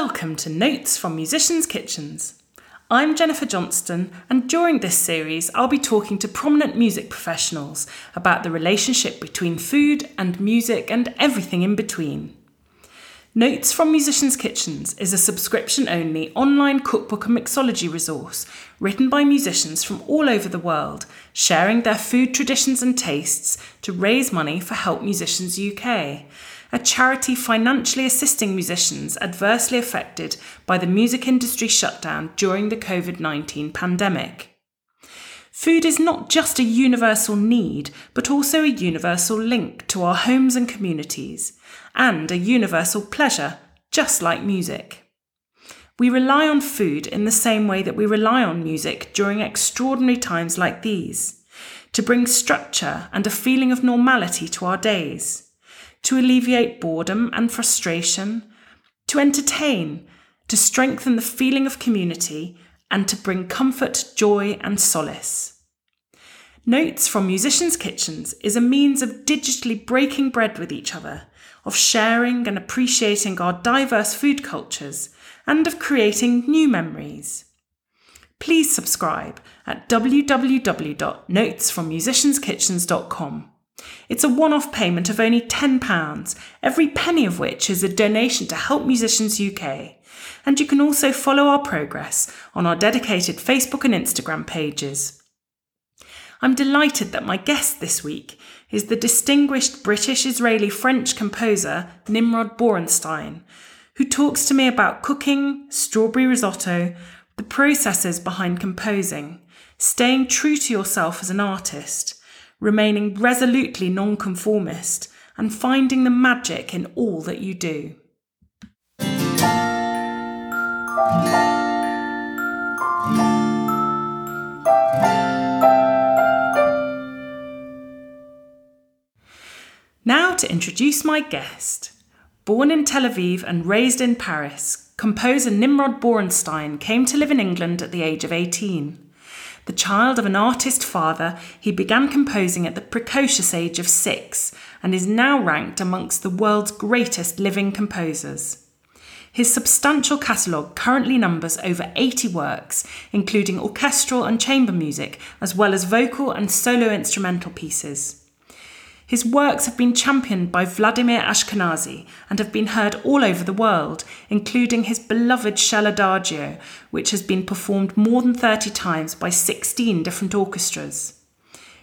Welcome to Notes from Musicians' Kitchens. I'm Jennifer Johnston, and during this series, I'll be talking to prominent music professionals about the relationship between food and music and everything in between. Notes from Musicians' Kitchens is a subscription only online cookbook and mixology resource written by musicians from all over the world, sharing their food traditions and tastes to raise money for Help Musicians UK a charity financially assisting musicians adversely affected by the music industry shutdown during the COVID 19 pandemic. Food is not just a universal need, but also a universal link to our homes and communities, and a universal pleasure, just like music. We rely on food in the same way that we rely on music during extraordinary times like these, to bring structure and a feeling of normality to our days to alleviate boredom and frustration, to entertain, to strengthen the feeling of community, and to bring comfort, joy, and solace. Notes from Musicians' Kitchens is a means of digitally breaking bread with each other, of sharing and appreciating our diverse food cultures, and of creating new memories. Please subscribe at www.notesfrommusicianskitchens.com. It's a one off payment of only £10, every penny of which is a donation to Help Musicians UK. And you can also follow our progress on our dedicated Facebook and Instagram pages. I'm delighted that my guest this week is the distinguished British Israeli French composer Nimrod Borenstein, who talks to me about cooking, strawberry risotto, the processes behind composing, staying true to yourself as an artist, remaining resolutely nonconformist, and finding the magic in all that you do. Now to introduce my guest. Born in Tel Aviv and raised in Paris, composer Nimrod Borenstein came to live in England at the age of 18. The child of an artist father, he began composing at the precocious age of six and is now ranked amongst the world's greatest living composers. His substantial catalogue currently numbers over 80 works, including orchestral and chamber music, as well as vocal and solo instrumental pieces. His works have been championed by Vladimir Ashkenazy and have been heard all over the world, including his beloved Shell Adagio, which has been performed more than 30 times by 16 different orchestras.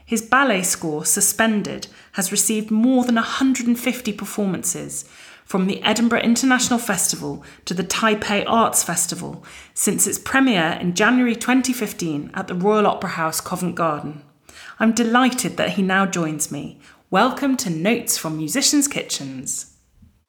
His ballet score, Suspended, has received more than 150 performances, from the Edinburgh International Festival to the Taipei Arts Festival, since its premiere in January 2015 at the Royal Opera House, Covent Garden. I'm delighted that he now joins me. Welcome to Notes from Musicians' Kitchens.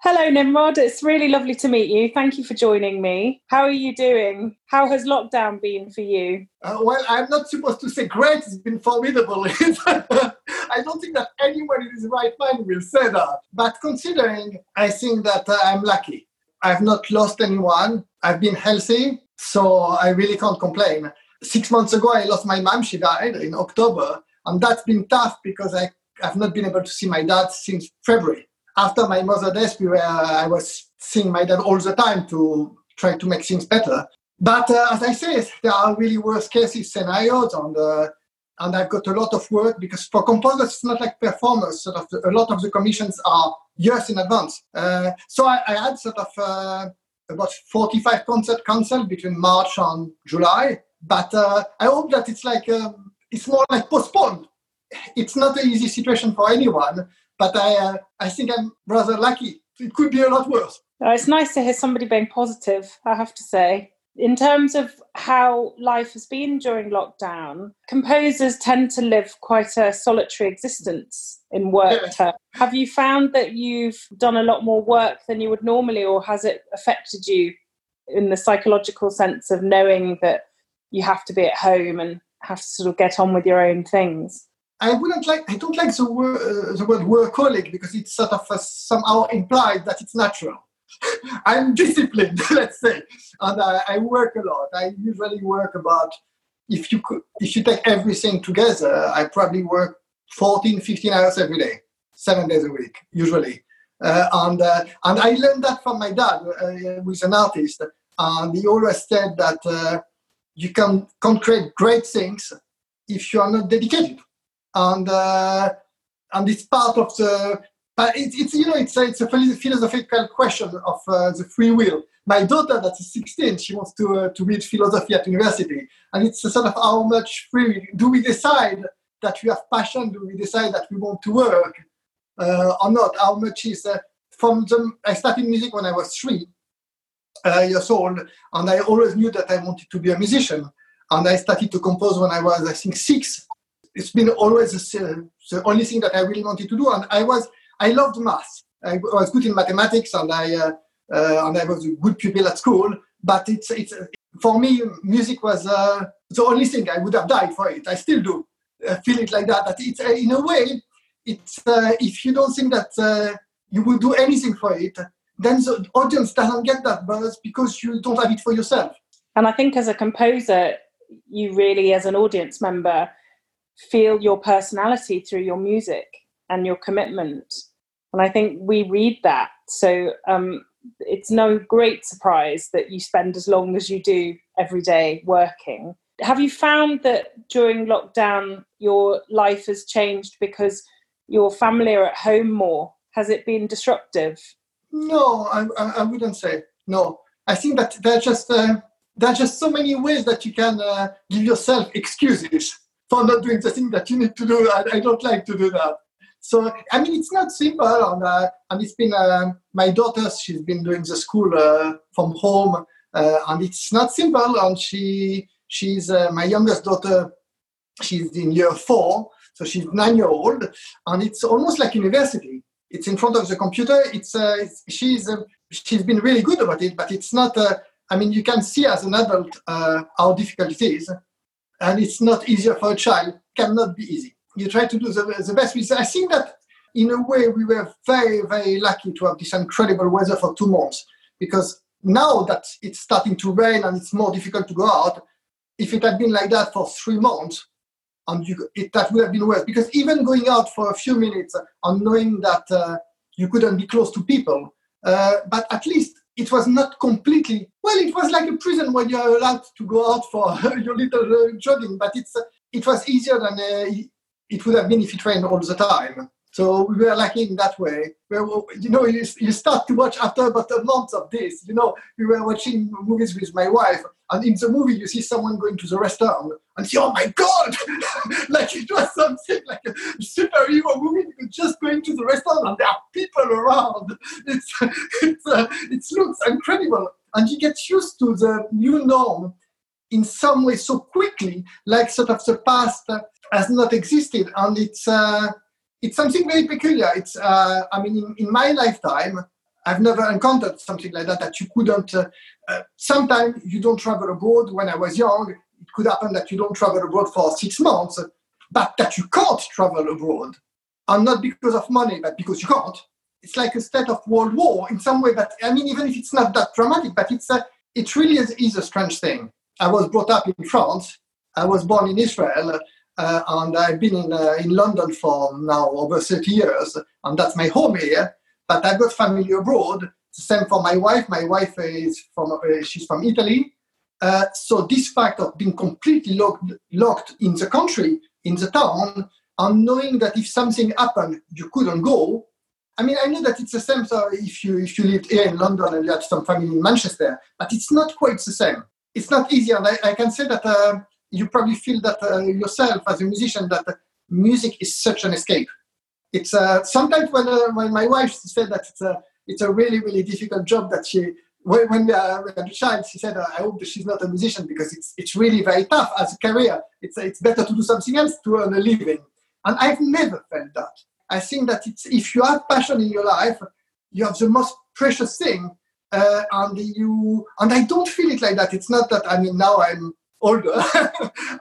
Hello, Nimrod. It's really lovely to meet you. Thank you for joining me. How are you doing? How has lockdown been for you? Uh, well, I'm not supposed to say great. It's been formidable. I don't think that anyone in his right mind will say that. But considering, I think that uh, I'm lucky. I've not lost anyone. I've been healthy, so I really can't complain. Six months ago, I lost my mom. She died in October, and that's been tough because I I've not been able to see my dad since February. After my mother's death, we were, I was seeing my dad all the time to try to make things better. But uh, as I say, there are really worst cases scenarios, and uh, and I've got a lot of work because for composers it's not like performers. Sort of a lot of the commissions are years in advance. Uh, so I, I, had sort of uh, about 45 concerts cancelled between March and July. But uh, I hope that it's like um, it's more like postponed it's not an easy situation for anyone, but I, uh, I think I'm rather lucky. It could be a lot worse. Uh, it's nice to hear somebody being positive, I have to say. In terms of how life has been during lockdown, composers tend to live quite a solitary existence in work yeah. terms. Have you found that you've done a lot more work than you would normally, or has it affected you in the psychological sense of knowing that you have to be at home and have to sort of get on with your own things? I wouldn't like. I don't like the word uh, the word because it's sort of uh, somehow implied that it's natural. I'm disciplined, let's say, and I, I, work a lot. I usually work about if you could if you take everything together, I probably work 14, 15 hours every day, seven days a week, usually. Uh, and, uh, and I learned that from my dad, uh, who's an artist. And he always said that uh, you can create great things if you are not dedicated. And, uh, and it's part of the, but it, it's, you know, it's a, it's a philosophical question of uh, the free will. My daughter, that is 16, she wants to, to read philosophy at university. And it's a sort of how much free do we decide that we have passion? Do we decide that we want to work? uh, or not, how much is uh, from the, I started music when I was three uh, years old, and I always knew that I wanted to be a musician. And I started to compose when I was, I think, six. It's been always the, the only thing that I really wanted to do. And I was, I loved math. I was good in mathematics, and I, uh, uh, and I was a good pupil at school. But it's, it's for me, music was uh, the only thing I would have died for it. I still do feel it like that. That it's in a way, it's uh, if you don't think that uh, you will do anything for it, then the audience doesn't get that buzz because you don't have it for yourself. And I think as a composer, you really, as an audience member, feel your personality through your music and your commitment. And I think we read that. So um, it's no great surprise that you spend as long as you do every day working. Have you found that during lockdown your life has changed because your family are at home more? Has it been disruptive? No, I, I wouldn't say no. I think that there are just uh, there are just so many ways that you can uh, give yourself excuses for not doing the thing that you need to do. I, I don't like to do that. So I mean, it's not simple, and uh, and it's been uh, my daughter. She's been doing the school uh, from home, uh, and it's not simple. And she she's my youngest daughter. She's in year four, so she's nine year old, and it's almost like university. It's in front of the computer. It's, uh, it's she's uh, she's been really good about it, but it's not. Uh, I mean, you can see as an adult uh, how difficult it is, and it's not easier for a child. Cannot be easy. You try to do the, the best. With, I think that in a way we were very very lucky to have this incredible weather for two months because now that it's starting to rain and it's more difficult to go out, if it had been like that for three months, and you, it, that would have been worse because even going out for a few minutes and knowing that uh, you couldn't be close to people, uh, but at least it was not completely well. It was like a prison where you are allowed to go out for your little uh, jogging, but it's it was easier than uh, it would have been if it rained all the time. So we were lucky in that way. Where, you know, you, you start to watch after about a month of this. You know, we were watching movies with my wife, and in the movie you see someone going to the restaurant and say, "Oh my God!" like it was something like a superhero movie. You're just going to the restaurant and there are people around. It's it's uh, it looks incredible, and you get used to the new norm in some way so quickly, like sort of the past has not existed, and it's. Uh, it's something very peculiar. It's, uh, I mean, in, in, my lifetime, I've never encountered something like that. That you couldn't. Uh, uh, sometimes you don't travel abroad. When I was young, it could happen that you don't travel abroad for six months, but that you can't travel abroad, and not because of money, but because you can't. It's like a state of world war in some way. But I mean, even if it's not that dramatic, but it's a, it really is, is a strange thing. I was brought up in France. I was born in Israel. Uh, and I've been in, uh, in London for now over 30 years, and that's my home here. But I've got family abroad. Same for my wife. My wife is from uh, she's from Italy. Uh, so this fact of being completely locked, locked in the country, in the town, and knowing that if something happened, you couldn't go. I mean, I know that it's the same. So if you if you lived here in London and you had some family in Manchester, but it's not quite the same. It's not easy, and I, I can say that uh, you probably feel that uh, yourself as a musician that music is such an escape. It's uh, sometimes when, uh, when my wife said that it's a, it's a really really difficult job that she when, when, uh, had a child she said I hope she's not a musician because it's it's really very tough as a career. It's it's better to do something else to earn a living. And I've never felt that. I think that it's if you have passion in your life, you have the most precious thing. Uh, and you and I don't feel it like that. It's not that I mean now I'm older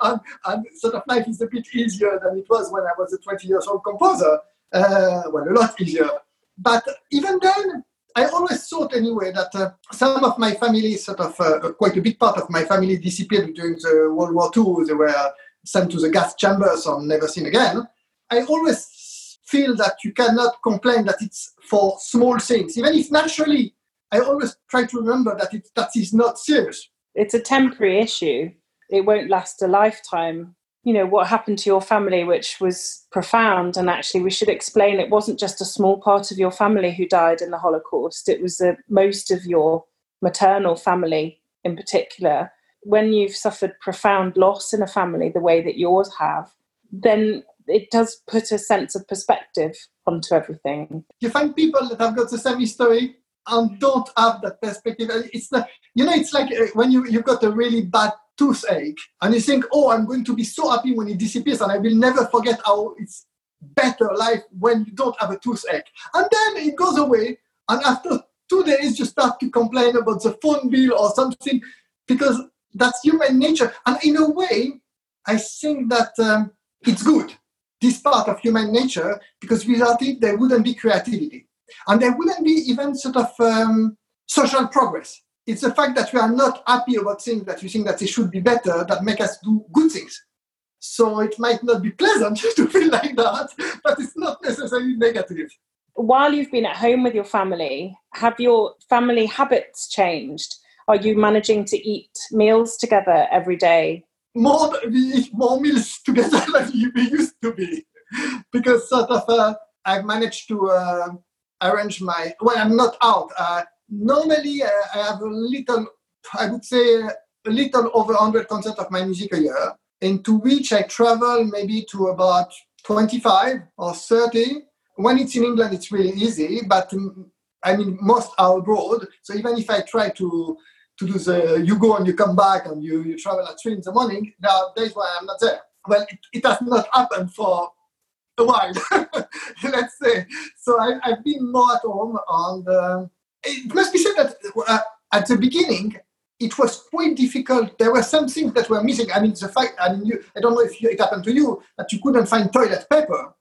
and, and, sort of life is a bit easier than it was when I was a 20 years old composer. Uh, well, a lot easier. But even then, I always thought anyway that uh, some of my family, sort of uh, quite a big part of my family, disappeared during the World War II. They were sent to the gas chambers or never seen again. I always feel that you cannot complain that it's for small things, even if naturally I always try to remember that it, that is not serious. It's a temporary issue. It won't last a lifetime. You know, what happened to your family, which was profound, and actually, we should explain it wasn't just a small part of your family who died in the Holocaust, it was the, most of your maternal family in particular. When you've suffered profound loss in a family the way that yours have, then it does put a sense of perspective onto everything. You find people that have got the same history and don't have that perspective. It's like, you know, it's like uh, when you, you've got a really bad toothache and you think, oh, I'm going to be so happy when it disappears and I will never forget how it's better life when you don't have a toothache. And then it goes away and after two days you start to complain about the phone bill or something because that's human nature. And in a way, I think that um, it's good, this part of human nature, because without it, there wouldn't be creativity. And there wouldn't be even sort of um, social progress. It's the fact that we are not happy about things that we think that they should be better that make us do good things. So it might not be pleasant to feel like that, but it's not necessarily negative. While you've been at home with your family, have your family habits changed? Are you managing to eat meals together every day? More, we eat more meals together than we used to be, because sort of uh, I've managed to uh, arrange my. Well, I'm not out. Uh, normally, uh, I have a little. I would say a little over 100 concerts of my music a year, into which I travel maybe to about 25 or 30. When it's in England, it's really easy, but um, I mean, most are abroad. So even if I try to to do the you go and you come back and you, you travel at three in the morning, there are days I'm not there. Well, it, it has not happened for a while, let's say. So I, have been more at home, and uh, it must be said that uh, at the beginning it was quite difficult. There were some things that were missing. I mean, the fact I mean, you, I don't know if you, it happened to you that you couldn't find toilet paper.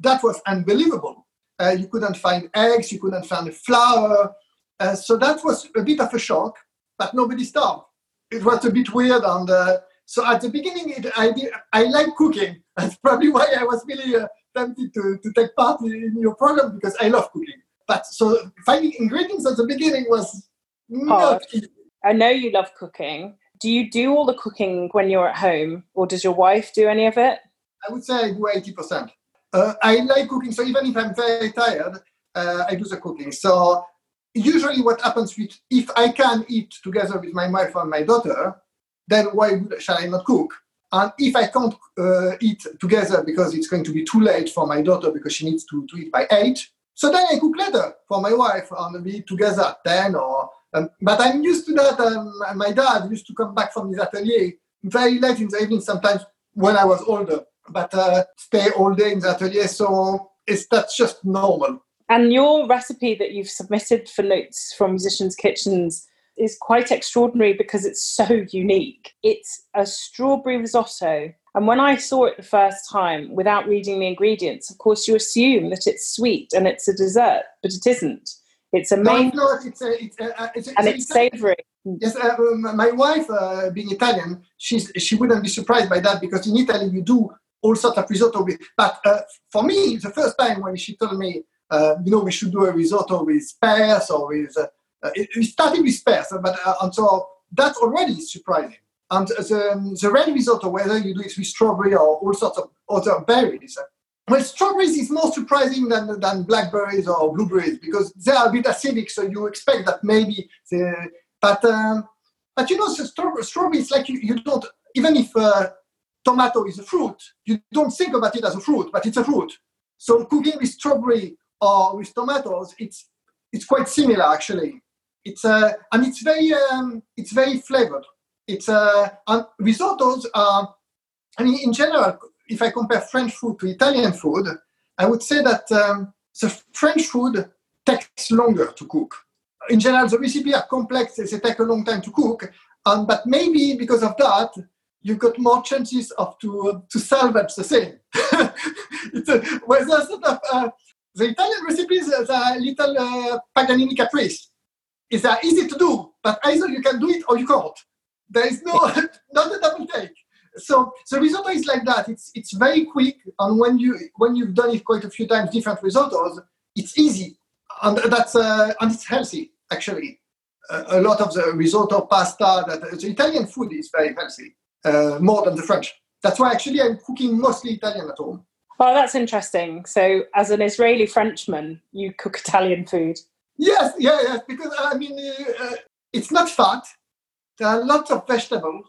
That was unbelievable. Uh, you couldn't find eggs, you couldn't find flour. Uh, so that was a bit of a shock, but nobody stopped. It was a bit weird, and uh, so at the beginning, it, I did, I like cooking. That's probably why I was really uh, tempted to, to take part in your program because I love cooking. But so finding ingredients at the beginning was not easy. I know you love cooking. Do you do all the cooking when you're at home, or does your wife do any of it? I would say I do 80%. Uh, I like cooking, so even if I'm very tired, uh, I do the cooking. So usually, what happens with if I can eat together with my wife and my daughter, then why shall I not cook? And if I can't uh, eat together because it's going to be too late for my daughter because she needs to, to eat by eight, so then I cook later for my wife and we together at 10 or. Um, but I'm used to that. Um, my dad used to come back from his atelier very late in the evening sometimes when I was older, but uh, stay all day in the atelier. So it's, that's just normal. And your recipe that you've submitted for notes from Musicians' Kitchens is quite extraordinary because it's so unique. It's a strawberry risotto. And when I saw it the first time without reading the ingredients, of course, you assume that it's sweet and it's a dessert, but it isn't. It's a main. No, no it's a, it's a, it's a, and it's, savory. Yes, uh, my wife, uh, being Italian, she's she wouldn't be surprised by that because in Italy you do all sorts of risotto. With, but uh, for me, the first time when she told me, uh, you know, we should do a risotto with pears or with uh, uh, it, it, started with pears, but uh, and so that's already surprising. And the, the red risotto, whether you do it with strawberry or all sorts of other berries, well, strawberries is more surprising than, than blackberries or blueberries because they are a bit acidic, so you expect that maybe. The, but um, but you know, strawberry is like you, you don't even if uh, tomato is a fruit, you don't think about it as a fruit, but it's a fruit. So cooking with strawberry or with tomatoes, it's it's quite similar actually. It's uh, and it's very um, it's very flavored. It's uh, and risottos are. I mean, in general, if I compare French food to Italian food, I would say that um, the French food takes longer to cook. In general, the recipes are complex; they take a long time to cook. Um, but maybe because of that, you've got more chances of to uh, to salvage the same. it's a, well, sort of uh, the Italian recipes are a little uh, Paganini caprice is that easy to do, but either you can do it or you can't. There is no not a double take. so the risotto is like that. It's it's very quick, and when you when you've done it quite a few times, different risottos, it's easy, and that's uh, and it's healthy actually. Uh, a lot of the risotto, pasta, that the Italian food is very healthy, uh, more than the French. That's why actually I'm cooking mostly Italian at home. Oh, that's interesting. So, as an Israeli Frenchman, you cook Italian food. Yes, yeah, yes, because I mean, uh, it's not fat. There are lots of vegetables.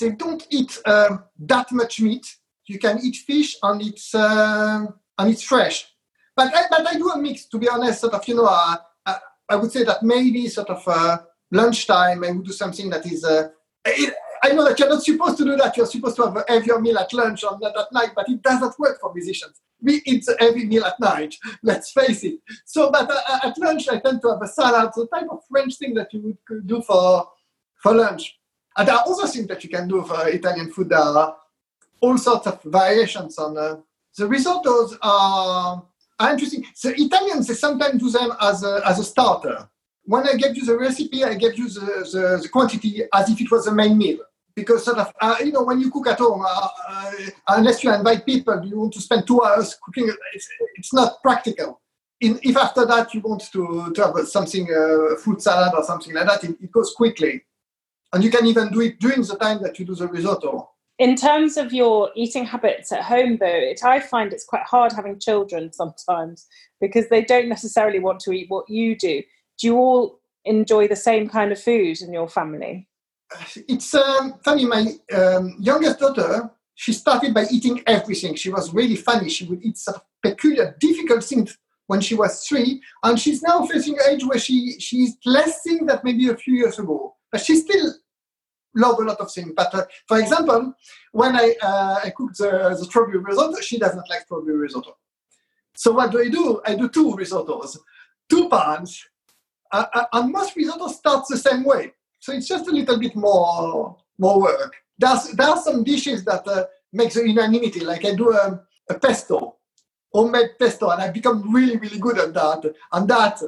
They don't eat um, that much meat. You can eat fish and it's um, and it's fresh. But I, but I do a mix, to be honest. Sort of, you know, uh, uh, I would say that maybe sort of uh, lunchtime I would do something that is. Uh, it, I know that you're not supposed to do that. You're supposed to have, have your meal at lunch or not at night, but it doesn't work for musicians. We eat every meal at night. Let's face it. So, but uh, at lunch I tend to have a salad, the type of French thing that you would do for for lunch. And there are other things that you can do for Italian food. There are all sorts of variations on uh, the risottos are, are interesting. The Italians they sometimes do them as a, as a starter. When I gave you the recipe, I gave you the, the, the quantity as if it was a main meal. Because sort of, uh, you know, when you cook at home, uh, uh, unless you invite people, you want to spend two hours cooking, it's, it's not practical. In, if after that you want to, to have something, uh, fruit salad or something like that, it, it goes quickly. And you can even do it during the time that you do the risotto. In terms of your eating habits at home, though, it, I find it's quite hard having children sometimes because they don't necessarily want to eat what you do. Do you all enjoy the same kind of food in your family? It's um, funny. My um, youngest daughter, she started by eating everything. She was really funny. She would eat some peculiar, difficult things when she was three, and she's now facing an age where she she eats less things than maybe a few years ago. But she still love a lot of things. But uh, for example, when I uh, I cook the, the strawberry risotto, she does not like strawberry risotto. So what do I do? I do two risottos, two pans, uh, uh and most risotto starts the same way. So it's just a little bit more more work. There's there are some dishes that uh, make the unanimity. Like I do a, a pesto, homemade pesto, and I become really really good at that. And that,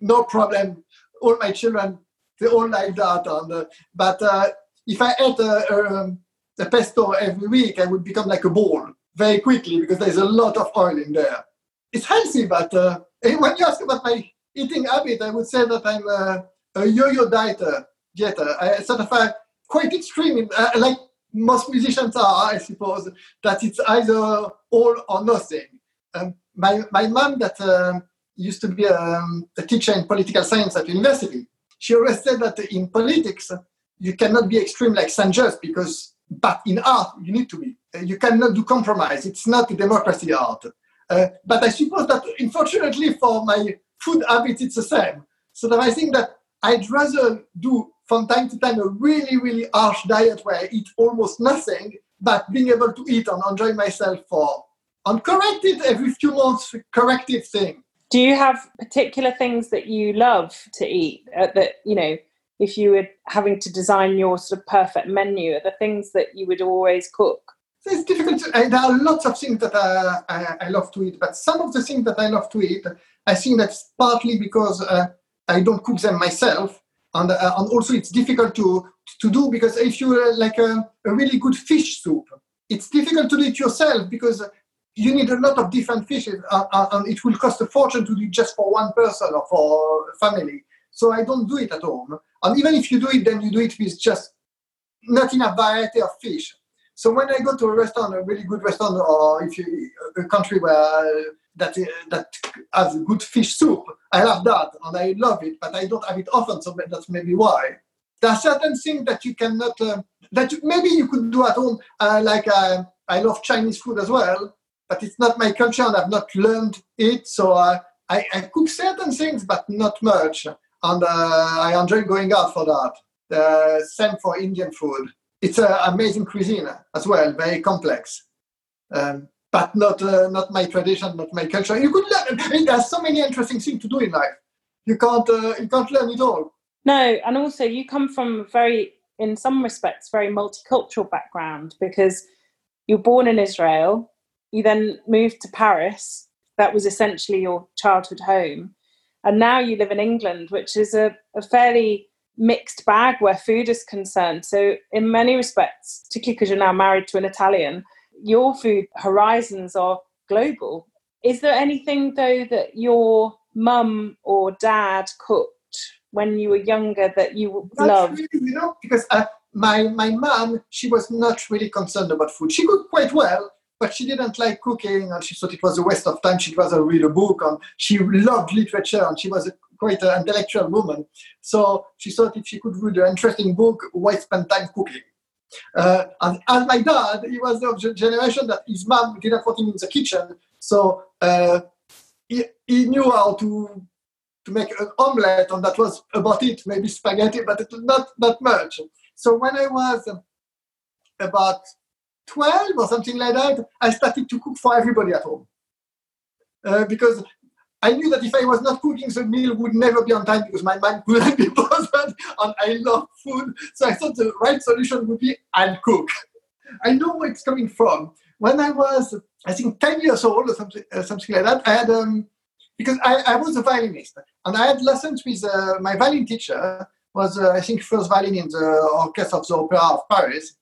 no problem. All my children they all like that. And, uh, but uh, if I ate a, a, a, pesto every week, I would become like a ball very quickly because there's a lot of oil in there. It's healthy, but uh, when you ask about my eating habit, I would say that I'm a, a yo-yo dieter. dieter. I sort of uh, quite extreme, in, uh, like most musicians are, I suppose, that it's either all or nothing. Um, my, my mom that um, used to be um, a teacher in political science at university, she always said that in politics, you cannot be extreme like Just because, but in art, you need to be. You cannot do compromise. It's not democracy art. Uh, but I suppose that unfortunately for my food habits, it's the same. So that I think that I'd rather do from time to time a really, really harsh diet where I eat almost nothing, but being able to eat and enjoy myself for and correct it every few months, corrective thing. Do you have particular things that you love to eat? Uh, that you know, if you were having to design your sort of perfect menu, are the things that you would always cook? It's difficult. To, uh, there are lots of things that uh, I, I, love to eat, but some of the things that I love to eat, I think that's partly because uh, I don't cook them myself, and uh, and also it's difficult to to do because if you like a, a really good fish soup, it's difficult to do it yourself because you need a lot of different fishes uh, uh, and it will cost a fortune to do just for one person or for a family. So I don't do it at home. And even if you do it, then you do it with just not enough variety of fish. So when I go to a restaurant, a really good restaurant, or if you a country where that that has good fish soup, I love that and I love it, but I don't have it often. So that's maybe why. There are certain things that you cannot uh, that maybe you could do at home. Uh, like uh, I love Chinese food as well, but it's not my culture and I've not learned it. So uh, I, I, cook certain things, but not much. And uh, I enjoy going out for that. Uh, same for Indian food. It's an amazing cuisine as well, very complex. Um, but not uh, not my tradition, not my culture. You could learn. I there's so many interesting things to do in life. You can't uh, you can't learn it all. No, and also you come from a very, in some respects, very multicultural background because you're born in Israel, you then moved to Paris. That was essentially your childhood home. And now you live in England, which is a, a fairly mixed bag where food is concerned. So, in many respects, particularly because you're now married to an Italian, your food horizons are global. Is there anything, though, that your mum or dad cooked when you were younger that you Not loved? really, you know, because uh, my my mom, she was not really concerned about food. She cooked quite well, but she didn't like cooking, and she thought it was a waste of time. She'd rather read a book, and she loved literature, and she was a, quite an intellectual woman. So she thought if she could read an interesting book, why spend time cooking? Uh, and as my dad, he was of the generation that his mom didn't want him in the kitchen, so uh, he, he knew how to to make an omelette, and that was about it. Maybe spaghetti, but it not much. So when I was about 12 or something like that, I started to cook for everybody at home. Uh, because I knew that if I was not cooking, the meal would never be on time because my mind couldn't be bothered and I love food. So I thought the right solution would be I'll cook. I know where it's coming from. When I was, I think, 10 years old or something, uh, something like that, I had, um, because I, I was a violinist and I had lessons with uh, my violin teacher was, uh, I think, first violin in the orchestra of the Opera of Paris.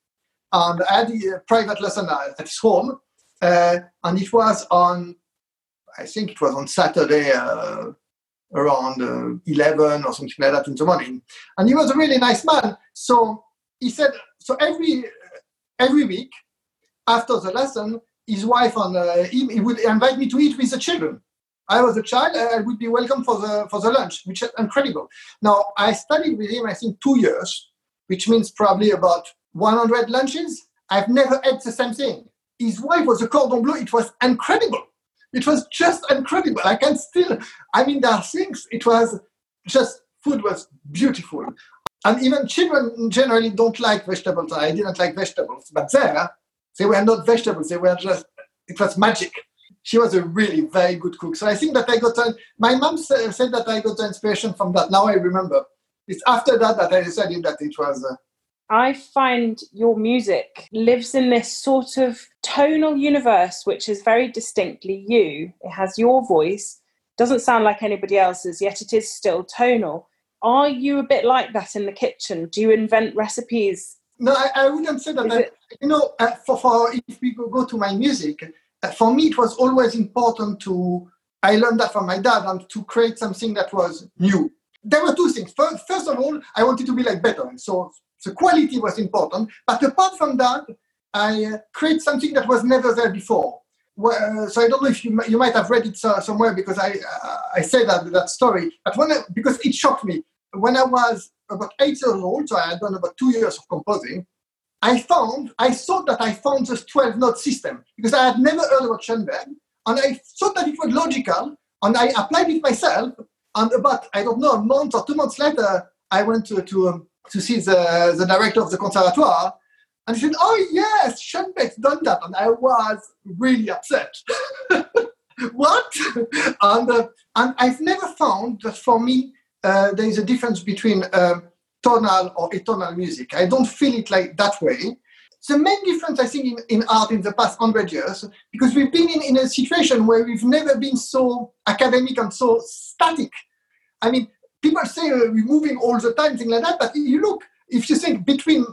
And I had a private lesson at, at his home. Uh, and it was on, I think it was on Saturday uh, around uh, 11 or something like that in the morning. And he was a really nice man. So he said, so every, every week after the lesson, his wife and uh, him, he would invite me to eat with the children. I was a child, I would be welcome for the for the lunch, which is incredible. Now I studied with him, I think, two years, which means probably about 100 lunches. I've never had the same thing. His wife was a cordon bleu. It was incredible. It was just incredible. I can still, I mean, there are things. It was just food was beautiful, and even children generally don't like vegetables. I didn't like vegetables, but there they were not vegetables. They were just. It was magic she was a really very good cook. So I think that I got my mom said, said that I got the inspiration from that. Now I remember. It's after that that I decided that it was. Uh, I find your music lives in this sort of tonal universe, which is very distinctly you. It has your voice, doesn't sound like anybody else's, yet it is still tonal. Are you a bit like that in the kitchen? Do you invent recipes? no, I, I wouldn't say that. I, you know, uh, for, for if we go to my music, uh, for me it was always important to. I learned that from my dad and to create something that was new. There were two things. First, first of all, I wanted to be like Beethoven, so the quality was important. But apart from that, I uh, create something that was never there before. Uh, so I don't know if you, you might have read it uh, somewhere because I I say that that story. But when I, because it shocked me when I was about eight years old, so I had done about two years of composing. I found I thought that I found this twelve note system because I had never heard about Schoenberg, and I thought that it was logical, and I applied it myself. And about I don't know a month or two months later, I went to to um, to see the the director of the conservatoire, and he said, "Oh yes, Schoenberg's done that," and I was really upset. what? and uh, and I've never found that for me uh, there is a difference between um, tonal or atonal music. I don't feel it like that way. The main difference, I think, in, in art in the past hundred years, because we've been in, in a situation where we've never been so academic and so static. I mean, people say uh, we're moving all the time, things like that, but if you look, if you think between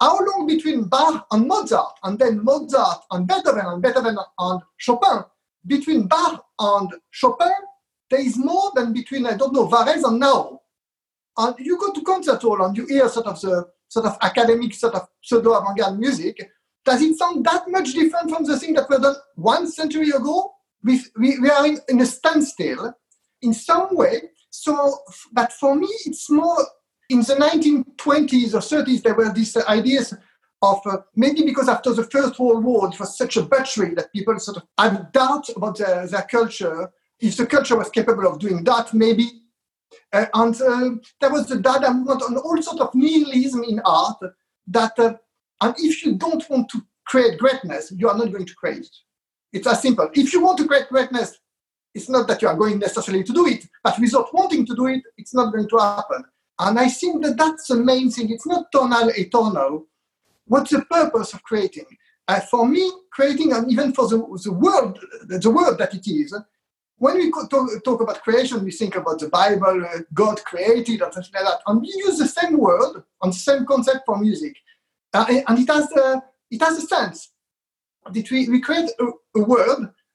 how long between Bach and Mozart, and then Mozart and Beethoven, and Beethoven and Chopin, between Bach and Chopin, there is more than between, I don't know, Varese and now. And you go to concert hall and you hear sort of the sort of academic, sort of pseudo avant-garde music. Does it sound that much different from the thing that were done one century ago? We, we, we are in, in a standstill in some way. So, but for me, it's more in the 1920s or 30s, there were these ideas of uh, maybe because after the First World War, it was such a butchery that people sort of had doubts about their, their culture. If the culture was capable of doing that, maybe uh, and uh, there was the Dada movement and all sort of nihilism in art that, uh, and if you don't want to create greatness, you are not going to create it. It's as simple. If you want to create greatness, it's not that you are going necessarily to do it, but without wanting to do it, it's not going to happen. And I think that that's the main thing. It's not tonal, atonal. What's the purpose of creating? Uh, for me, creating, and even for the, the world, the world that it is, when we talk, talk, about creation, we think about the Bible, uh, God created, and something like that. And we use the same word and the same concept for music. Uh, and it has, a, it has a sense. That we, we create a, a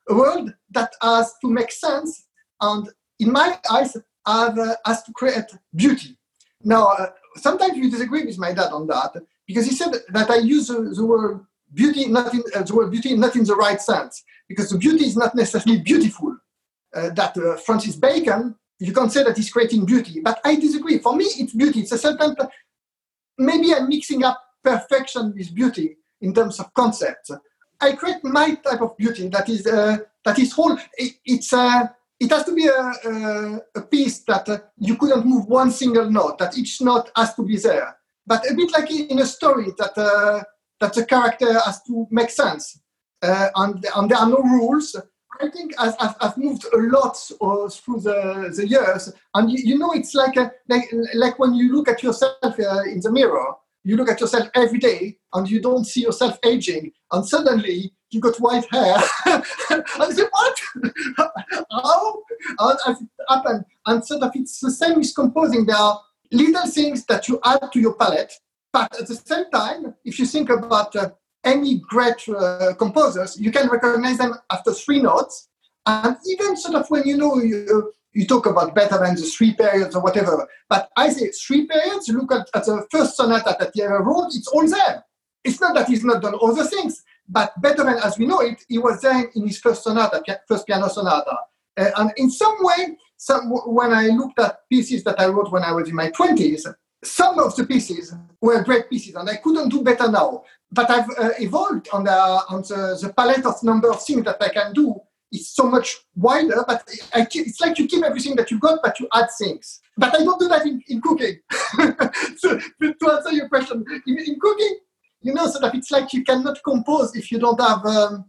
a world that has to make sense, and in my eyes, have, uh, has to create beauty. Now, uh, sometimes you disagree with my dad on that because he said that I use the, the word beauty not in uh, the word beauty not in the right sense because the beauty is not necessarily beautiful uh, that uh, Francis Bacon, you can say that he's creating beauty, but I disagree. For me, it's beauty. It's a certain, maybe I'm mixing up perfection with beauty in terms of concepts. I create my type of beauty that is uh, that is whole. It, it's uh, it has to be a, a, a piece that uh, you couldn't move one single note. That each note has to be there. But a bit like in a story that uh, that the character has to make sense, and, and there are no rules I think I've, I've, moved a lot uh, through the, the years, and you, you know, it's like a, like like when you look at yourself uh, in the mirror. You look at yourself every day, and you don't see yourself aging, and suddenly you got white hair. I say, what? How? And it happened, and sort of it's the same with composing. There are little things that you add to your palette, but at the same time, if you think about uh, any great uh, composers, you can recognize them after three notes. And even sort of when you know you, you talk about Beethoven, the three periods or whatever, but I say three periods, look at, at the first sonata that he ever wrote, it's all there. It's not that he's not done other things, but Beethoven, as we know it, he was there in his first sonata, first piano sonata. Uh, and in some way, some, when I looked at pieces that I wrote when I was in my 20s, some of the pieces were great pieces, and I couldn't do better now. But I've uh, evolved on the on the, the, palette of number of things that I can do is so much wider. But I, it's like you keep everything that you got, but you add things. But I don't do that in, in cooking. so to answer your question, in, in, cooking, you know, so that it's like you cannot compose if you don't have um,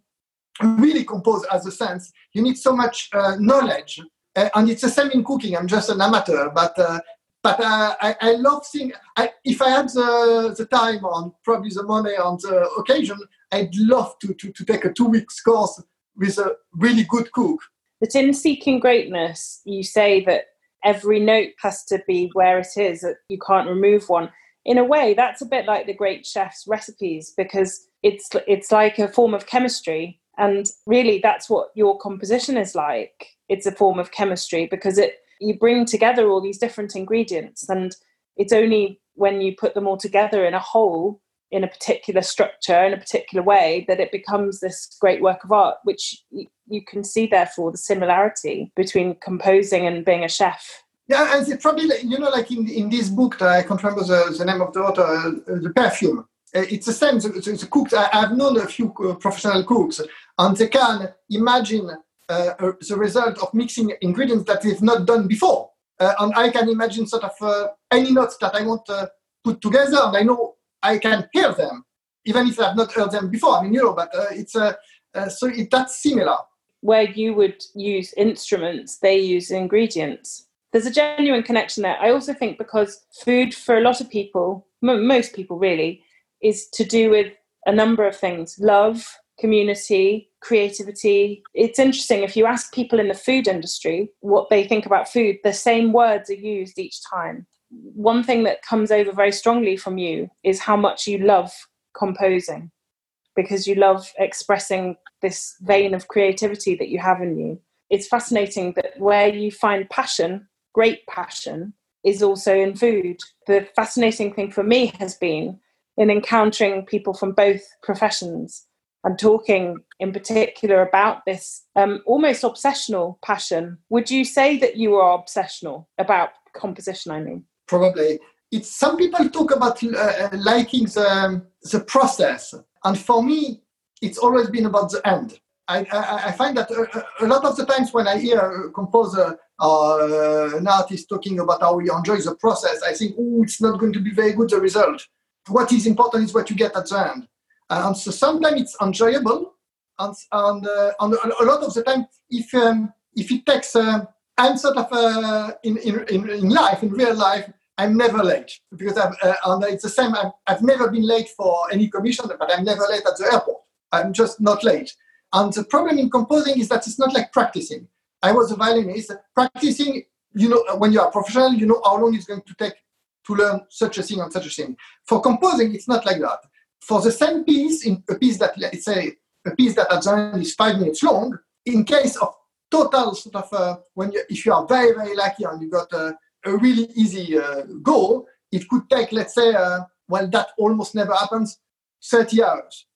really compose as a sense. You need so much uh, knowledge. Uh, and it's the same in cooking. I'm just an amateur, but uh, but uh, I, I love seeing. I, if I had the, the time on probably the money on the occasion, I'd love to, to, to take a two weeks course with a really good cook. But in seeking greatness, you say that every note has to be where it is, that you can't remove one. In a way, that's a bit like the great chef's recipes because it's it's like a form of chemistry. And really that's what your composition is like. It's a form of chemistry because it you bring together all these different ingredients and it's only when you put them all together in a whole in a particular structure in a particular way that it becomes this great work of art which you, can see therefore the similarity between composing and being a chef yeah and it's probably you know like in, in this book i can't remember the, the name of the author uh, the perfume uh, it's the same the, the, cooks I, have known a few uh, professional cooks and they can imagine uh, the result of mixing ingredients that they've not done before. Uh, and I can imagine sort of any notes that I want to put together, and I know I can hear them, even if I've not heard them before. I mean, you know, but uh, it's uh, so it, that's similar. Where you would use instruments, they use ingredients. There's a genuine connection there. I also think because food for a lot of people, m- most people really, is to do with a number of things love, community, creativity. It's interesting if you ask people in the food industry what they think about food, the same words are used each time. One thing that comes over very strongly from you is how much you love composing because you love expressing this vein of creativity that you have in you. It's fascinating that where you find passion, great passion, is also in food. The fascinating thing for me has been in encountering people from both professions and talking in particular about this um, almost obsessional passion. Would you say that you are obsessional about composition? I mean, probably. It's some people talk about uh, liking the, the process, and for me, it's always been about the end. I, I, I find that a, a, lot of the times when I hear a composer or uh, an artist talking about how he enjoys the process, I think, oh, it's not going to be very good the result. What is important is what you get at the end. And so sometimes it's enjoyable, and, and, uh, and a lot of the time, if um, if it takes, uh, I'm sort of uh, in, in, in life, in real life, I'm never late because I've, uh, it's the same. I've, I've never been late for any commission, but I'm never late at the airport. I'm just not late. And the problem in composing is that it's not like practicing. I was a violinist practicing. You know, when you are professional, you know how long it's going to take to learn such a thing and such a thing. For composing, it's not like that. For the same piece, in a piece that let's say a piece that at the end is five minutes long, in case of total sort of uh, when you, if you are very very lucky and you got a, a really easy uh, goal, it could take let's say uh, well that almost never happens, 30 hours.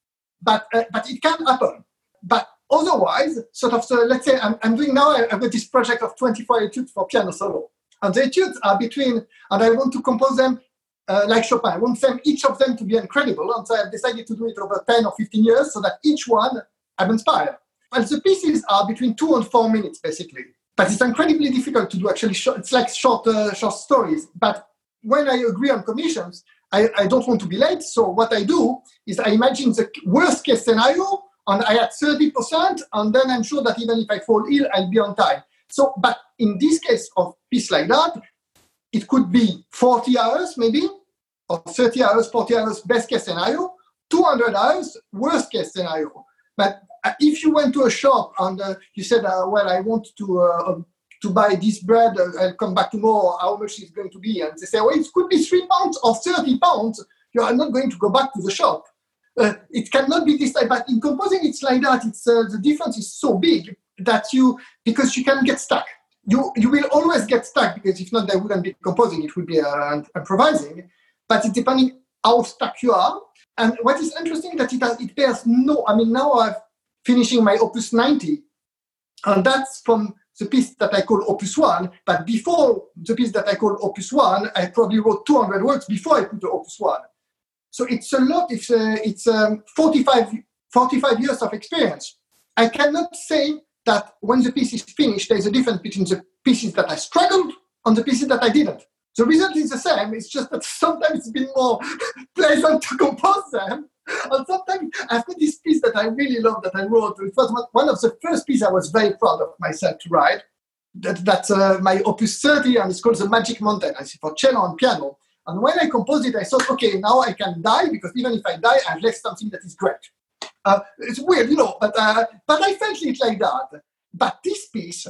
But uh, but it can happen. But otherwise, sort of so let's say I'm, I'm doing now I've got this project of 24 etudes for piano solo and the etudes are between, and I want to compose them uh, like Chopin. I want them, each of them to be incredible. And so I've decided to do it over 10 or 15 years so that each one I'm inspired. And the pieces are between two and four minutes, basically. But it's incredibly difficult to do actually. Short, it's like short, uh, short stories. But when I agree on commissions, I, I don't want to be late. So what I do is I imagine the worst case scenario and I add 30%, and then I'm sure that even if I fall ill, I'll be on time. So, but in this case of piece like that, it could be 40 hours maybe, or 30 hours, 40 hours, best case scenario, 200 hours, worst case scenario. But if you went to a shop and uh, you said, uh, well, I want to uh, um, to buy this bread, and come back tomorrow, how much is going to be? And they say, well, it could be three pounds or 30 pounds. You are not going to go back to the shop. Uh, it cannot be this type, but in composing, it's like that. It's the difference is so big that you because you can get stuck. You you will always get stuck because if not, they wouldn't be composing. It would be uh, improvising. But it's depending how stuck you are. And what is interesting that it has, it bears no. I mean, now I'm finishing my Opus 90, and that's from the piece that I call Opus 1. But before the piece that I call Opus 1, I probably wrote 200 words before I put the Opus 1. So it's a lot. It's uh, it's um, 45, 45 years of experience. I cannot say that when the piece is finished, there's a difference between the pieces that I struggled and the pieces that I didn't. The result is the same. It's just that sometimes it's been more pleasant to compose them. And sometimes I've got this piece that I really love that I wrote. It was one of the first pieces I was very proud of myself to write. That, that's uh, my opus 30 and it's called The Magic Mountain. I see for cello and piano. And when I composed it, I thought, okay, now I can die because even if I die, I've left something that is great. Uh, it's weird, you know, but uh, but I felt it like that. But this piece,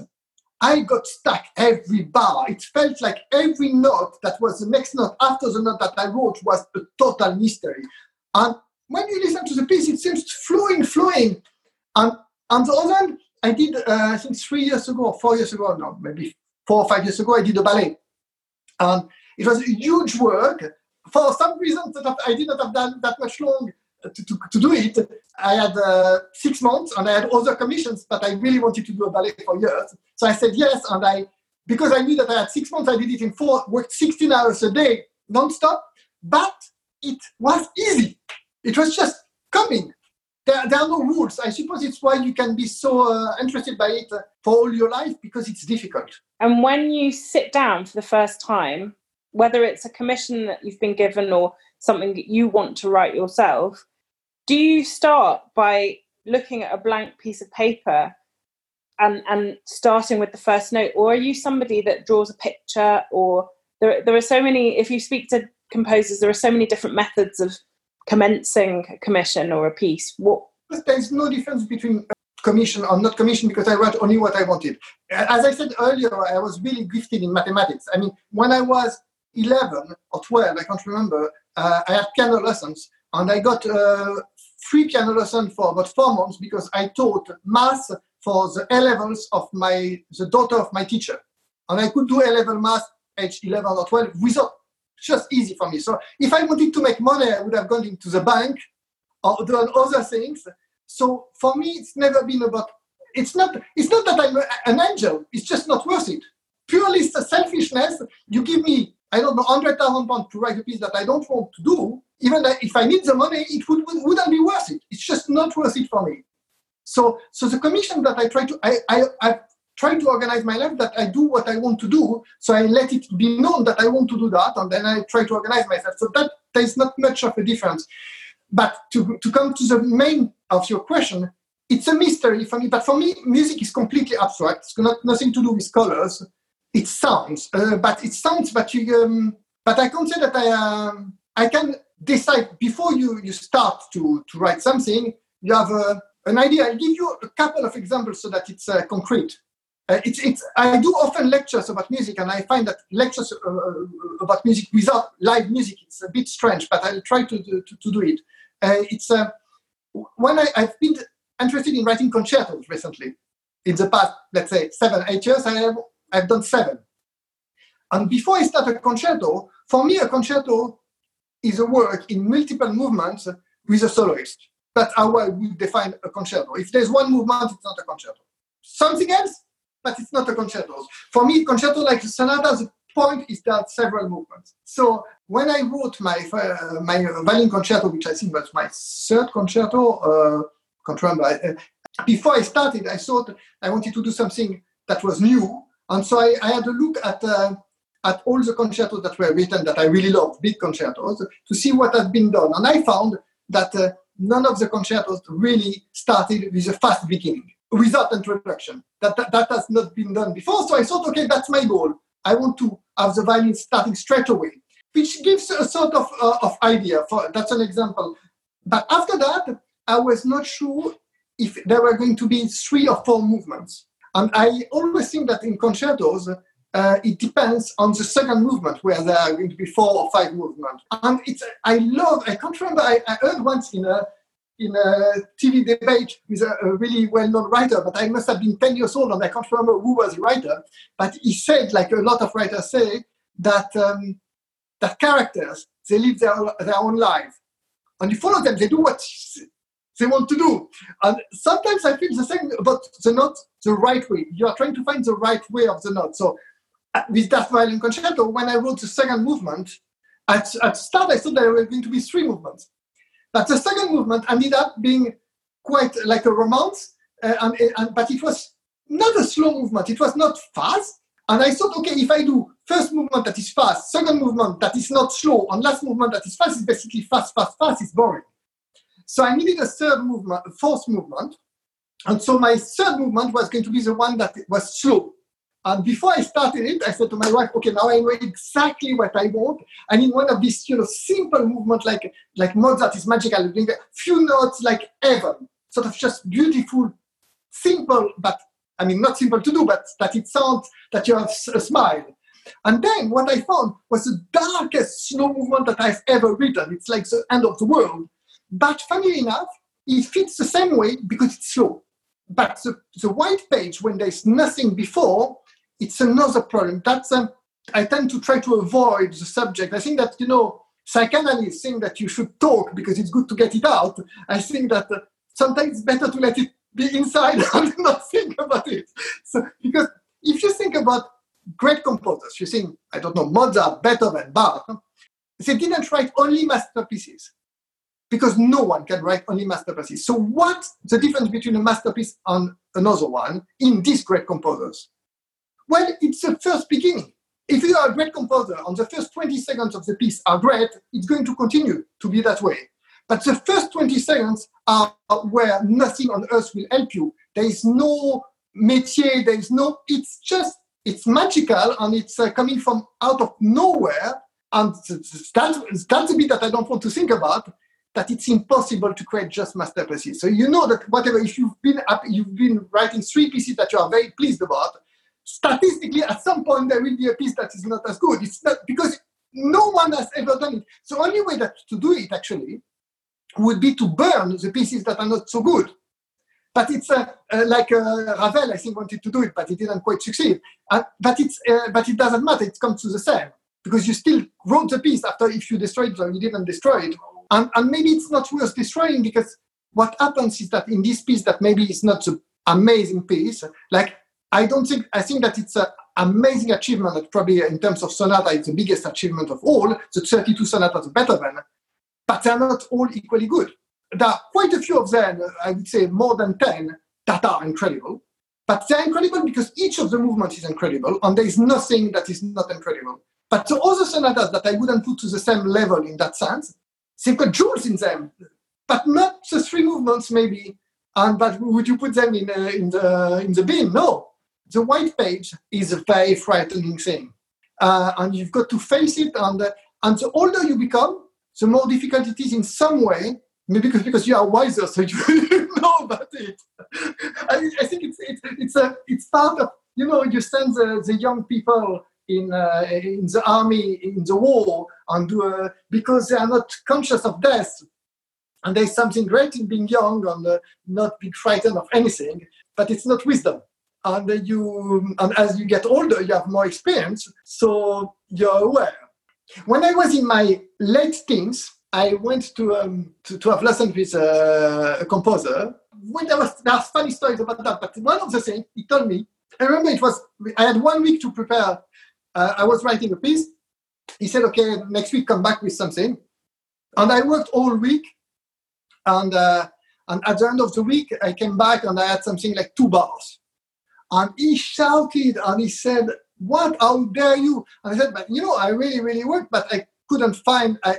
I got stuck every bar. It felt like every note that was the next note after the note that I wrote was a total mystery. And when you listen to the piece, it seems flowing, flowing. And on the other hand, I did, uh, I think three years ago, four years ago, no, maybe four or five years ago, I did a ballet. And it was a huge work. For some reason that I did not have done that much long to, to, to do it, I had uh, six months and I had other commissions, but I really wanted to do a ballet for years. So I said yes, and I because I knew that I had six months, I did it in four, worked 16 hours a day, non-stop, but it was easy. It was just coming. There, there are no rules. I suppose it's why you can be so uh, interested by it uh, for all your life because it's difficult. And when you sit down for the first time, whether it's a commission that you've been given or something that you want to write yourself, do you start by looking at a blank piece of paper and and starting with the first note or are you somebody that draws a picture or there, there are so many if you speak to composers there are so many different methods of commencing a commission or a piece what? There's no difference between commission or not commission because i wrote only what i wanted. As i said earlier i was really gifted in mathematics. I mean when i was 11 or 12 i can't remember uh, i had piano lessons and i got uh, free piano lesson for about four months because I taught math for the A levels of my the daughter of my teacher, and I could do A level math age 11 or 12 without just easy for me. So if I wanted to make money, I would have gone into the bank or done other things. So for me, it's never been about. It's not. It's not that I'm an angel. It's just not worth it. Purely selfishness. You give me, I don't know, hundred thousand pounds to write a piece that I don't want to do even if I need the money, it would, wouldn't be worth it. It's just not worth it for me. So, so the commission that I try to, I, I, I try to organize my life that I do what I want to do. So I let it be known that I want to do that, and then I try to organize myself. So that there is not much of a difference. But to, to come to the main of your question, it's a mystery for me. But for me, music is completely abstract. It's got nothing to do with colors. It sounds, uh, but it sounds. But you, um, but I can say that I, um, I can decide before you, you start to, to write something, you have a, an idea. I'll give you a couple of examples so that it's uh, concrete. Uh, it's, it's, I do often lectures about music, and I find that lectures uh, uh about music without live music it's a bit strange, but I'll try to, to, to do it. Uh, it's uh, when I, I've been interested in writing concertos recently. In the past, let's say seven, eight years, I have I've done seven. And before I start a concerto, for me, a concerto is a work in multiple movements with a soloist. That's how I would define a concerto. If there's one movement, it's not a concerto. Something else, but it's not a concerto. For me, concerto like sonata, the point is that several movements. So when I wrote my uh, my violin concerto, which I think was my third concerto, uh. Uh, before I started, I thought I wanted to do something that was new, and so I, I had a look at uh, at all the concertos that were written that I really loved, big concertos, to see what had been done, and I found that uh, none of the concertos really started with a fast beginning without introduction. That, that, that has not been done before. So I thought, okay, that's my goal. I want to have the violin starting straight away, which gives a sort of, uh, of idea. For That's an example. But after that, I was not sure if there were going to be three or four movements. And I always think that in concertos, uh, it depends on the second movement where there are going to be four or five movements. And it's I love. I can't remember. I, I heard once in a in a TV debate with a, a, really well-known writer, but I must have been 10 years old and I can't remember who was the writer. But he said, like a lot of writers say, that um, that characters they live their, their own life, and you follow them. They do what they want to do. And sometimes I feel the same about the note the right way. You are trying to find the right way of the note. So uh, with that violin concerto, when I wrote the second movement, at, at start I thought there were going to be three movements. But the second movement ended up being quite like a romance, uh, and, and, but it was not a slow movement. It was not fast. And I thought, okay, if I do first movement that is fast, second movement that is not slow, and last movement that is fast, is basically fast, fast, fast, it's boring. So I needed a third movement, a fourth movement. And so my third movement was going to be the one that was slow. And before I started it, I said to my wife, okay, now I know exactly what I want. And in one of these, you know, simple movements like like Mozart is magical, doing a few notes like heaven, sort of just beautiful, simple, but I mean not simple to do, but that it sounds that you have a smile. And then what I found was the darkest slow movement that I've ever written. It's like the end of the world. But funny enough, it fits the same way because it's slow. But the, the white page, when there's nothing before, it's another problem. That's I tend to try to avoid the subject. I think that you know psychanalysts think that you should talk because it's good to get it out. I think that uh, sometimes it's better to let it be inside and not think about it. So because if you think about great composers, you think I don't know Mozart, Beethoven, Bach, they didn't write only masterpieces because no one can write only masterpieces. So what's the difference between a masterpiece and another one in these great composers? Well, it's the first beginning. If you are a great composer and the first 20 seconds of the piece are great, it's going to continue to be that way. But the first 20 seconds are where nothing on earth will help you. There is no métier, there is no, it's just, it's magical and it's uh, coming from out of nowhere. And that's, that's a bit that I don't want to think about, that it's impossible to create just masterpieces. So you know that whatever, if you've been, you've been writing three pieces that you are very pleased about, statistically, at some point, there will be a piece that is not as good. It's not because no one has ever done it. So only way that to do it actually would be to burn the pieces that are not so good. But it's uh, uh, like uh, Ravel, I think, wanted to do it, but he didn't quite succeed. Uh, but it's uh, but it doesn't matter. It comes to the same because you still wrote the piece after if you destroyed it or you didn't destroy it. And, and maybe it's not worth destroying because what happens is that in this piece that maybe is not an amazing piece, like I don't think, I think that it's an amazing achievement that probably in terms of sonata, it's the biggest achievement of all, the 32 sonatas of Beethoven, but they're not all equally good. There are quite a few of them, I would say more than 10, that are incredible. But they're incredible because each of the movements is incredible, and there is nothing that is not incredible. But the other sonatas that I wouldn't put to the same level in that sense, they've got jewels in them, but not the three movements maybe. And but would you put them in uh, in the in the bin? No, the white page is a very frightening thing. Uh, and you've got to face it. And, uh, and the older you become, the more difficult it is in some way, maybe because, because you are wiser, so you know about it. I, I think it's, it's, it's, a, it's part of you know, you send the, the young people in uh, in the army in the war and do because they are not conscious of death and there's something great in being young and uh, not being frightened of anything but it's not wisdom and you and as you get older you have more experience so you're aware when i was in my late teens i went to um, to, to have lessons with uh, a composer when there was there are funny stories about that but one of the things he told me i remember it was i had one week to prepare uh, I was writing a piece. He said, okay, next week come back with something. And I worked all week. And, uh, and at the end of the week, I came back and I had something like two bars. And he shouted and he said, what, how dare you? And I said, but you know, I really, really worked, but I couldn't find, I...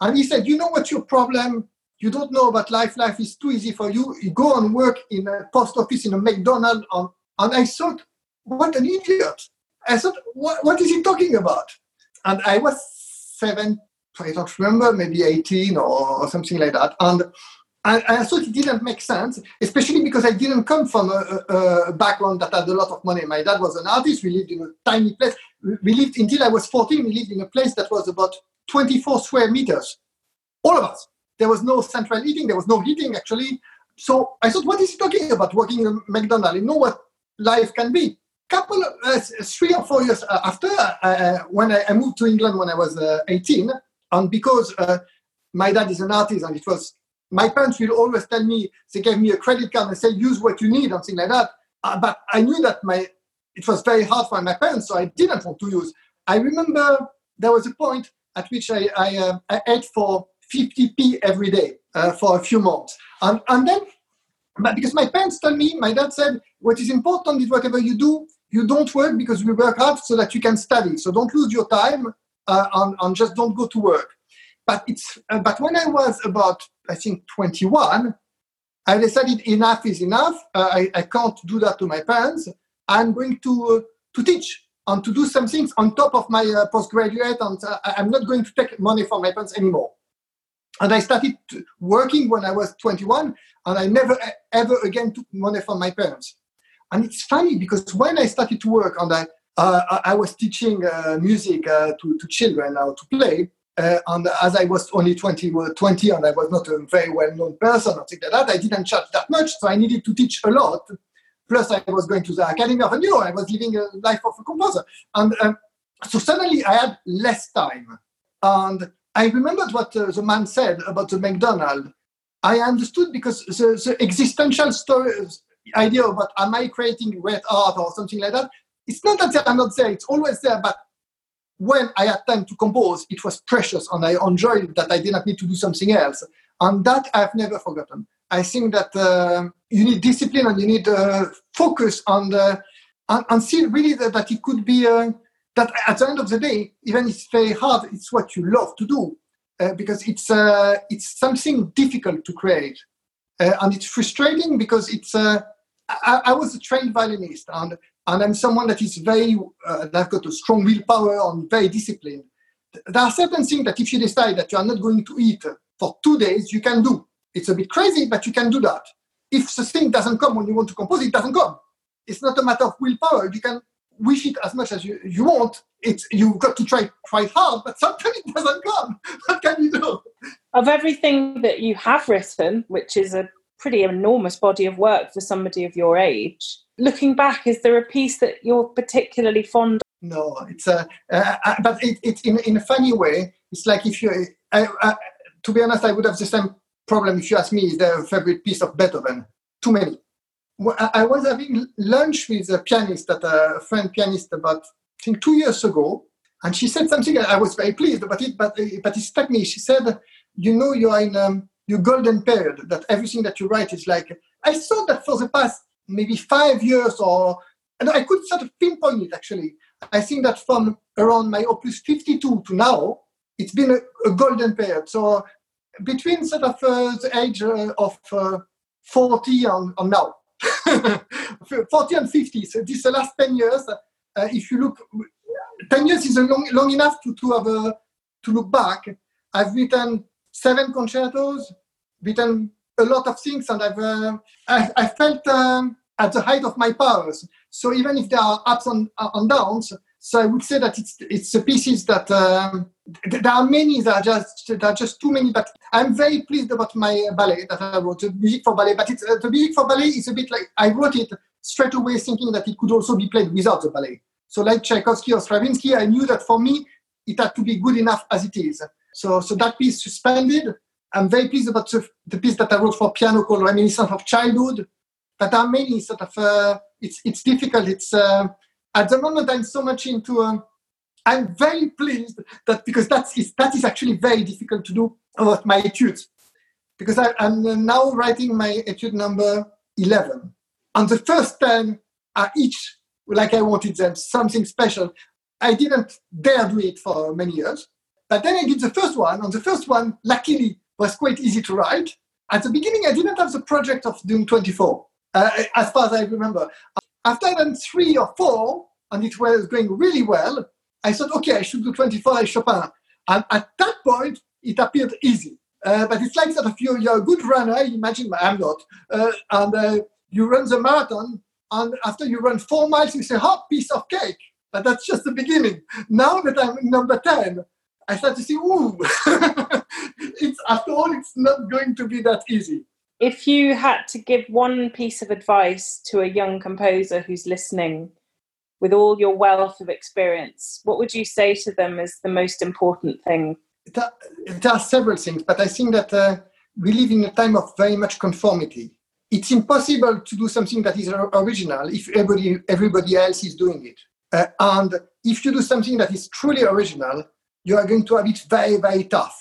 and he said, you know what's your problem? You don't know about life. Life is too easy for you. You go and work in a post office, in a McDonald's. And, and I thought, what an idiot. I thought, what, what is he talking about? And I was seven, I don't remember, maybe 18 or, something like that. And I, I, thought it didn't make sense, especially because I didn't come from a, a, a, background that had a lot of money. My dad was an artist. We lived in a tiny place. We lived until I was 14. We lived in a place that was about 24 square meters. All of us. There was no central heating. There was no heating actually. So I thought, what is he talking about? Working in McDonald's. You know what life can be couple of uh, three or four years uh, after uh, uh, when I, I, moved to England when I was uh, 18, and because uh, my dad is an artist and it was my parents will always tell me they gave me a credit card and said use what you need and things like that. Uh, but I knew that my it was very hard for my parents, so I didn't want to use. I remember there was a point at which I, I, uh, I ate for 50p every day uh, for a few months, and and then but because my parents told me, my dad said, what is important is whatever you do, you don't work because we work hard so that you can study. So don't lose your time uh, and, and just don't go to work. But it's uh, but when I was about I think 21, I decided enough is enough. Uh, I, I can't do that to my parents. I'm going to uh, to teach and to do some things on top of my uh, postgraduate, and uh, I'm not going to take money from my parents anymore. And I started working when I was 21, and I never ever again took money from my parents. And it's funny because when I started to work and I, uh, I was teaching uh, music to, to children how to play, uh, and as I was only 20, 20 and I was not a very well-known person or something like that, I didn't charge that much, so I needed to teach a lot. Plus, I was going to the academy of, and you know, I was living a life of a composer. And um, so suddenly I had less time. And I remembered what uh, the man said about the McDonald. I understood because the, the existential story, idea about am I creating great art or something like that, it's not that I'm not there, it's always there, but when I had time to compose, it was precious and I enjoyed that I did not need to do something else. And that I've never forgotten. I think that uh, you need discipline and you need uh, focus on the, and, and see really that, that it could be uh, that at the end of the day, even if it's very hard, it's what you love to do uh, because it's uh, it's something difficult to create, uh, and it's frustrating because it's. Uh, I, I, was a trained violinist, and and I'm someone that is very uh, that got a strong willpower and very disciplined. There are certain things that if you decide that you are not going to eat for two days, you can do. It's a bit crazy, but you can do that. If the thing doesn't come when you want to compose, it doesn't come. It's not a matter of willpower. You can wish it as much as you, you want, it's you've got to try quite hard, but sometimes it doesn't come. what can you do? Of everything that you have written, which is a pretty enormous body of work for somebody of your age, looking back, is there a piece that you're particularly fond of? No, it's a, uh, uh, but it, it's in, in a funny way. It's like if you, to be honest, I would have the same problem if you ask me, is there a favorite piece of Beethoven? Too many. I was having lunch with a pianist, at a friend pianist, about I think two years ago, and she said something. I was very pleased about it, but but it struck me. She said, "You know, you are in um, your golden period. That everything that you write is like." I thought that for the past maybe five years, or and I could sort of pinpoint it. Actually, I think that from around my opus 52 to now, it's been a, a golden period. So between sort of uh, the age uh, of uh, 40 and, and now 40 and 50. So this the last 10 years. Uh, if you look, 10 years is long, long enough to, to have to look back. I've written seven concertos, written a lot of things, and I've uh, I, I, felt um, at the height of my powers. So even if there are ups and, and downs, so I would say that it's it's the pieces that um, there are many that are just that are just too many. But I'm very pleased about my ballet that I wrote, the music for ballet. But it's uh, the music for ballet is a bit like I wrote it straight away, thinking that it could also be played without the ballet. So like Tchaikovsky or Stravinsky, I knew that for me it had to be good enough as it is. So so that piece suspended. I'm very pleased about the, piece that I wrote for piano called Reminiscence of Childhood. There are many sort of uh, it's it's difficult. It's uh, at the moment I'm so much into. Um, I'm very pleased that because that is that is actually very difficult to do about my etudes, because I, am now writing my etude number eleven. On the first ten are each like I wanted them something special. I didn't dare do it for many years, but then I did the first one. On the first one, luckily, was quite easy to write. At the beginning, I didn't have the project of doing 24, uh, as far as I remember. After I done three or four, and it was going really well, I thought, okay, I should do 24 like Chopin. And at that point, it appeared easy. Uh, but it's like that if you're, you're a good runner, imagine I'm not, uh, and uh, you run the marathon, and after you run four miles, you say, hot piece of cake. But that's just the beginning. Now that I'm number 10, I start to see, ooh, it's after all, it's not going to be that easy. If you had to give one piece of advice to a young composer who's listening with all your wealth of experience what would you say to them is the most important thing? There are several things but i think that uh, we live in a time of very much conformity. It's impossible to do something that is original if everybody everybody else is doing it. Uh, and if you do something that is truly original you are going to have it very very tough.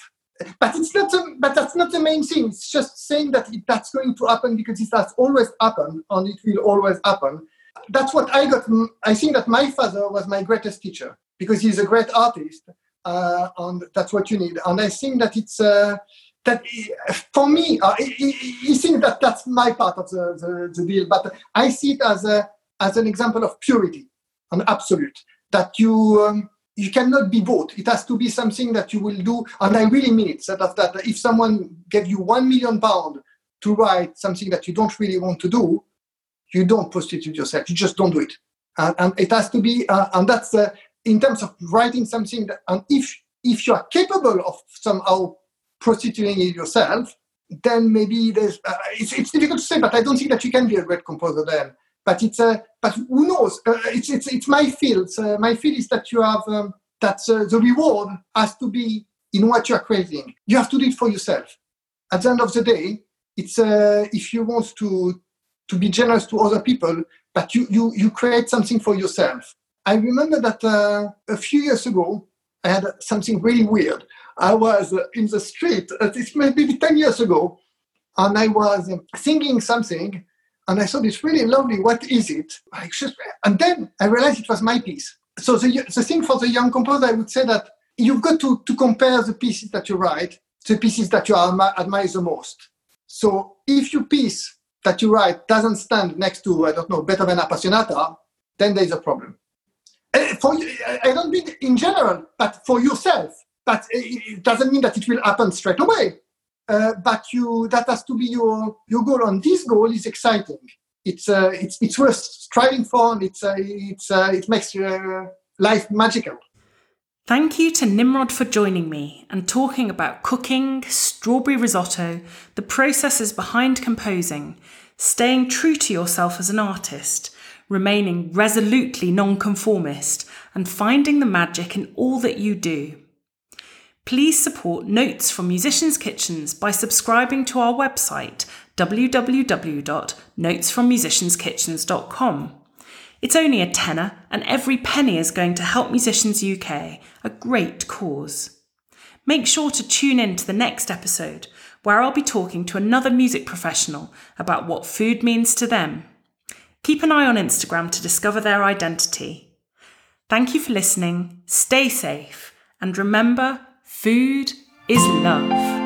But it's not a, but that's not the main thing. It's just saying that it, that's going to happen because it has always happened and it will always happen. That's what i got. I think that my father was my greatest teacher because he's a great artist uh, and that's what you need. And i think that it's uh, that for me uh, he, think that that's my part of the, the, the, deal. But i see it as a as an example of purity and absolute that you um, you cannot be bought. It has to be something that you will do, and I really mean it. So that, that if someone gave you one million pound to write something that you don't really want to do, you don't prostitute yourself. You just don't do it, and, and it has to be. Uh, and that's uh, in terms of writing something. That, and if if you are capable of somehow prostituting it yourself, then maybe there's. Uh, it's, it's difficult to say, but I don't think that you can be a great composer then but it's a but who knows? Uh, it's it's it's my field. Uh, my field is that you have um, that uh, the reward has to be in what you are creating. You have to do it for yourself. At the end of the day, it's uh, if you want to to be generous to other people, but you you you create something for yourself. I remember that uh, a few years ago, I had something really weird. I was uh, in the street. Uh, it's maybe ten years ago, and I was singing something and I thought it's really lovely. What is it? and then I realized it was my piece. So the, the thing for the young composer, I would say that you've got to, to compare the pieces that you write to the pieces that you admire the most. So if your piece that you write doesn't stand next to, I don't know, Beethoven Appassionata, then there's a problem. Eh, for I don't mean in general, but for yourself. But it doesn't mean that it will happen straight away. Uh, but you that has to be your your goal. And this goal is exciting. It's uh, it's it's worth striving for, and it's uh, it's uh, it makes your life magical. Thank you to Nimrod for joining me and talking about cooking, strawberry risotto, the processes behind composing, staying true to yourself as an artist, remaining resolutely nonconformist, and finding the magic in all that you do. Please support Notes from Musicians' Kitchens by subscribing to our website www.notesfrommusicianskitchens.com. It's only a tenner, and every penny is going to help Musicians UK, a great cause. Make sure to tune in to the next episode, where I'll be talking to another music professional about what food means to them. Keep an eye on Instagram to discover their identity. Thank you for listening, stay safe, and remember Food is love.